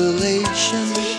desolation.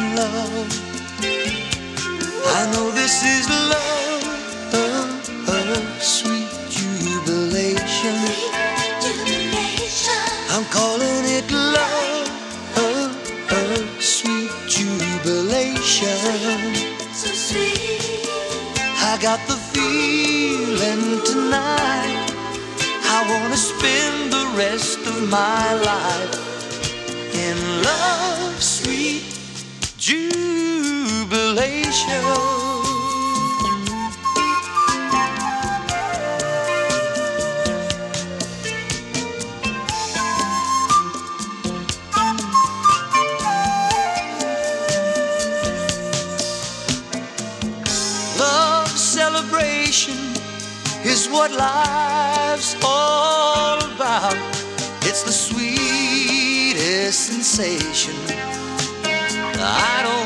love. I know this is love, oh, sweet jubilation. I'm calling it love, oh, sweet jubilation. I got the feeling tonight. I wanna spend the rest of my life in love. what life's all about. It's the sweetest sensation. I don't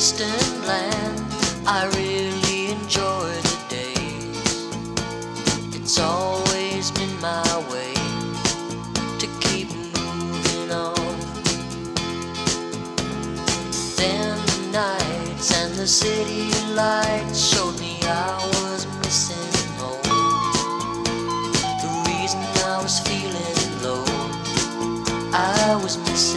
distant land. I really enjoy the days. It's always been my way to keep moving on. Then the nights and the city lights showed me I was missing home. The reason I was feeling low, I was missing.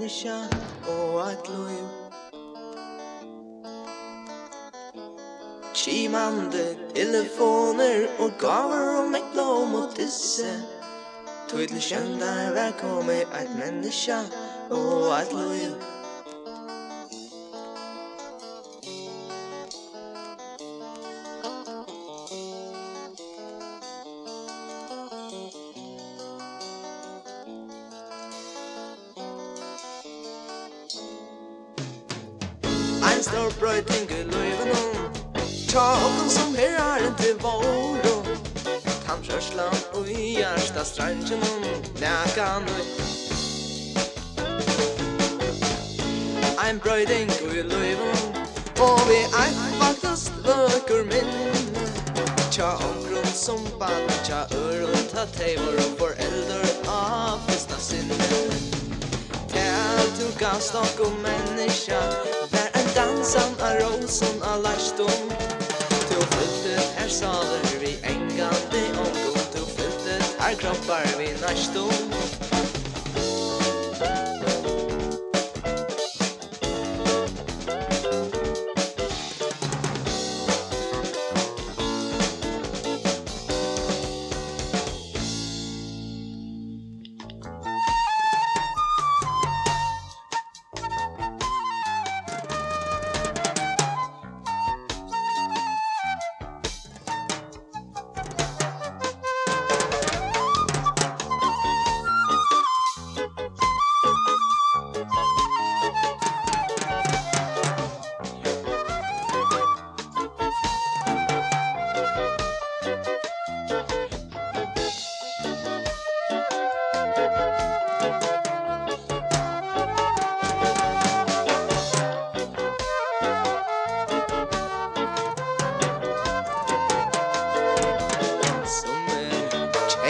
נשאר או התלויים Kimande telefoner og gaver og meg blå mot disse. Tydelig kjent der var kommet et menneske og et lojalt slår brøytinge løyven Tjaken som her er en til våro Tamsjørslan og i hjärsta strangen Nækan Ein brøyding og i løyven Og vi ein faktast vøker minn. Tja omkron som ball Tja øren ta teivor og forelder Av fyrsta sinne Tja til gastok og menneska Hessan a rosen a lærstum Tu fyllte her saler vi engandi ongum Tu fyllte her kroppar vi næstum.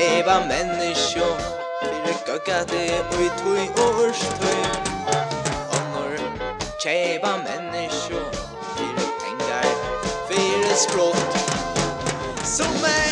eva menneskjo Fyre gaggate ui tui års tui Onor tjeva menneskjo Fyre pengar, fyre språk. Som er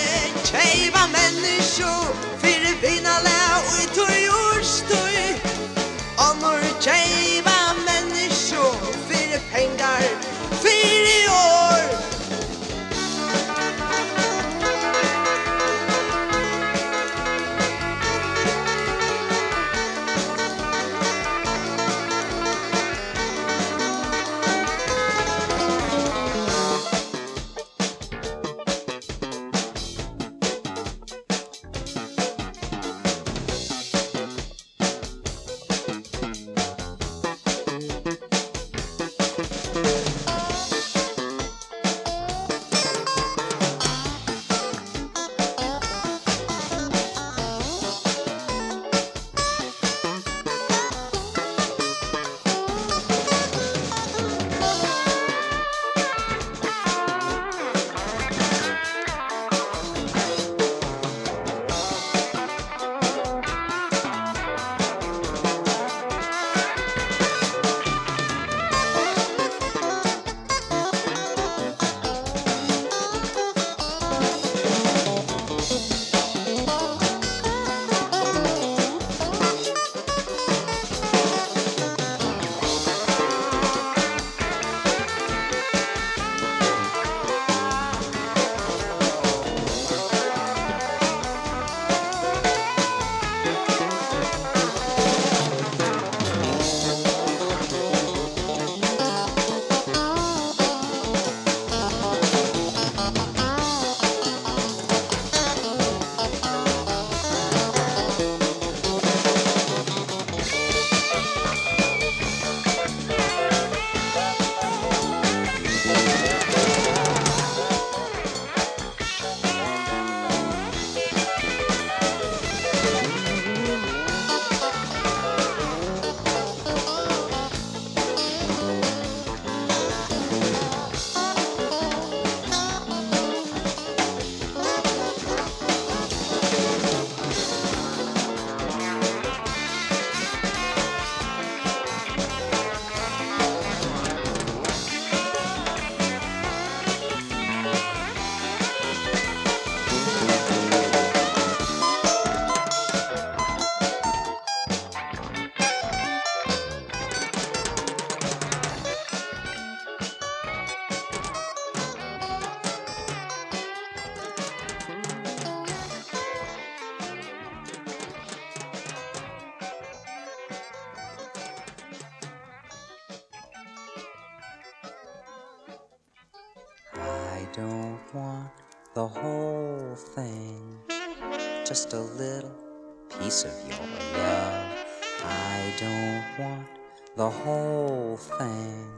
the whole thing,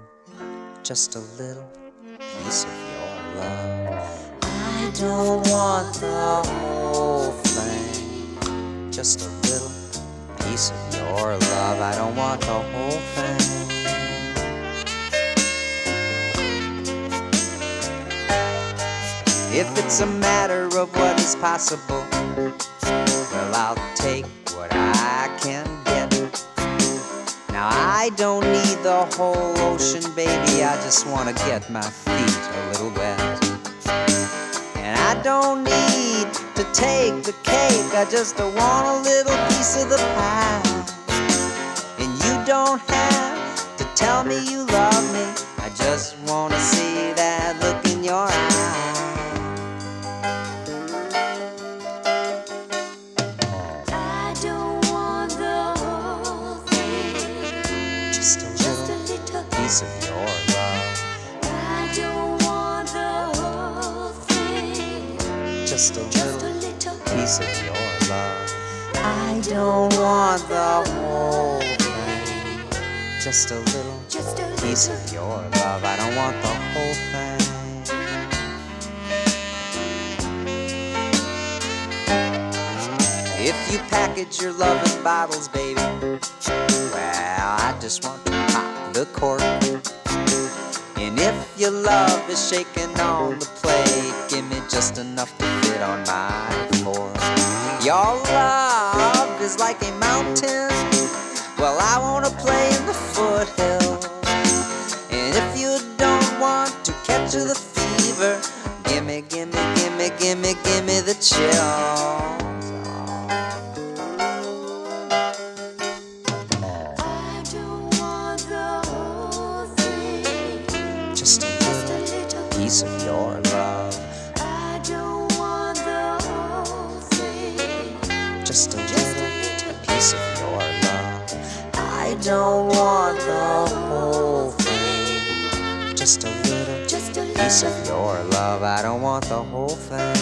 just a little piece of your love. I don't want the whole thing, just a little piece of your love. I don't want the whole thing. If it's a matter of what is possible, well, I'll take don't need the whole ocean, baby. I just want to get my feet a little wet. And I don't need to take the cake, I just want a little piece of the pie. And you don't have to tell me you love me, I just want to see that look of your love. I don't want the whole thing. Just a little Just a piece little. of your love. I don't want the whole thing. If you package your love in bottles, baby, well, I just want to pop the cork. And if your love is shaking on the plate, give me just enough to fit on my fork. Your love is like a mountain. Well, I want to play in the foothills. And if you don't want to catch the fever, gimme, gimme, gimme, gimme, gimme the chills. Don't want the whole thing. Just a little Just a piece of your love. I don't want the whole thing.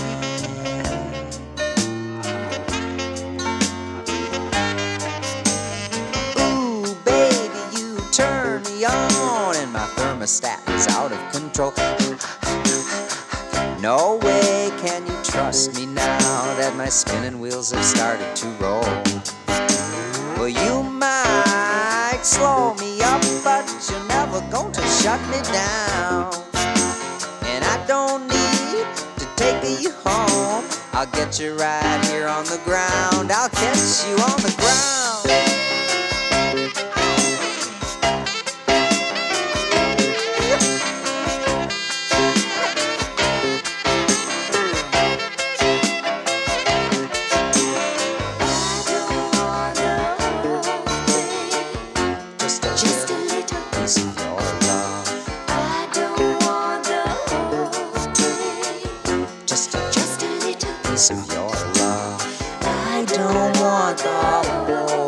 Ooh, baby, you turn me on, and my thermostat is out of control. No way can you trust me now that my spinning wheels have started to roll. Well, you might slow me up, but you're never going to shut me down. And I don't need to take you home. I'll get you right here on the ground. I'll catch you on the ground. Little. your love. I don't want the whole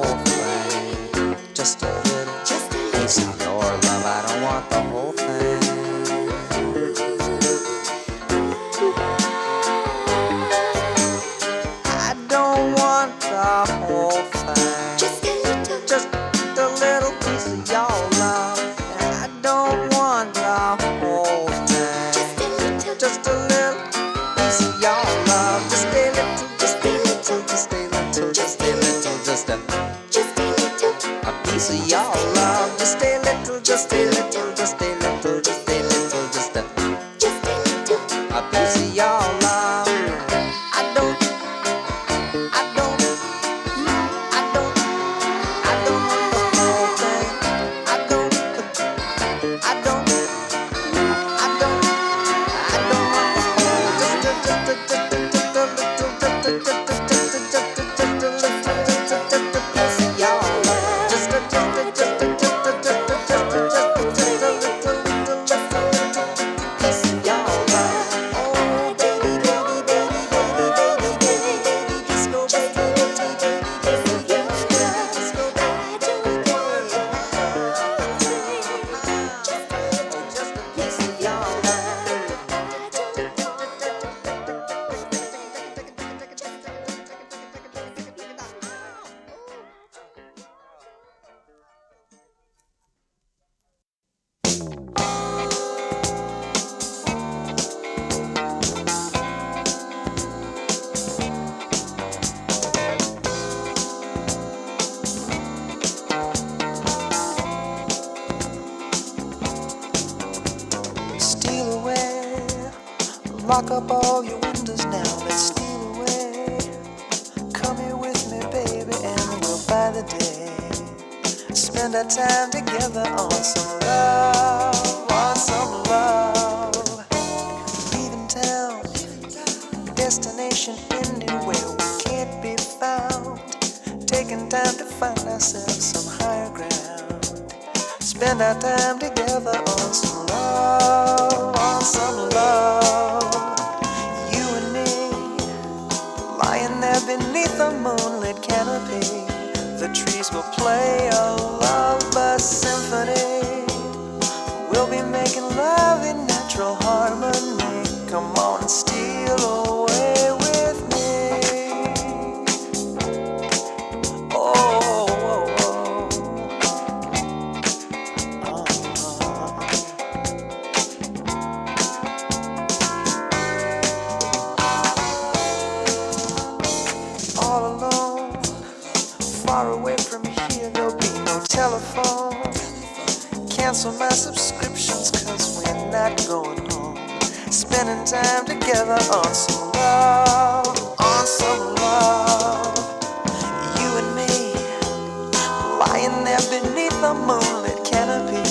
the moonlit canopy,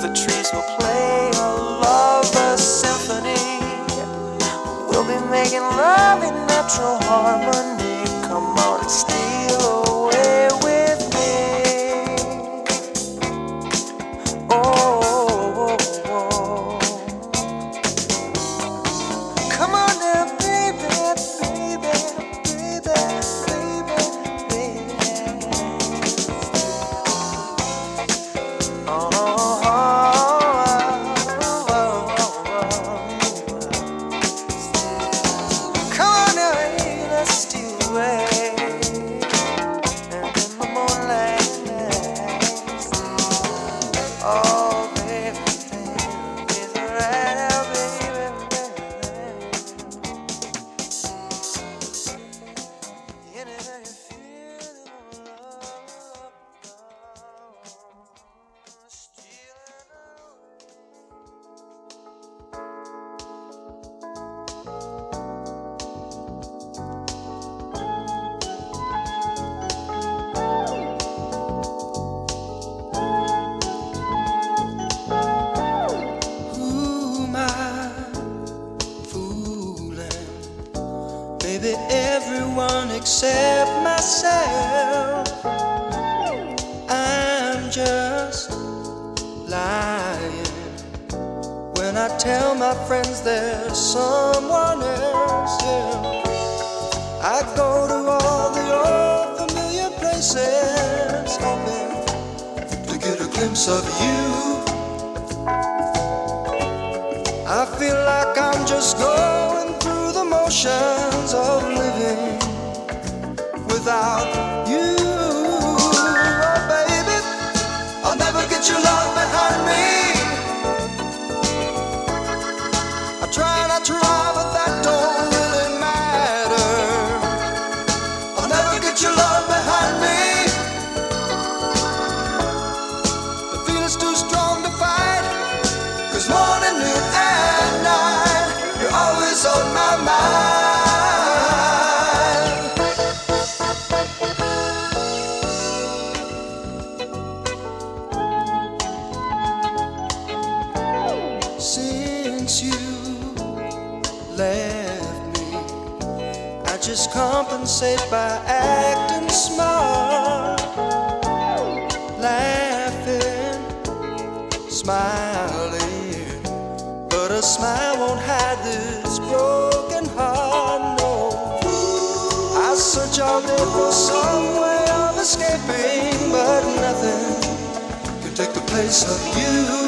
the trees will play a lover's symphony. We'll be making love in natural harmony. Come on and stay. glimpse of you. I feel like I'm just going through the motions of living without you. Oh, baby, I'll never get you love. of you.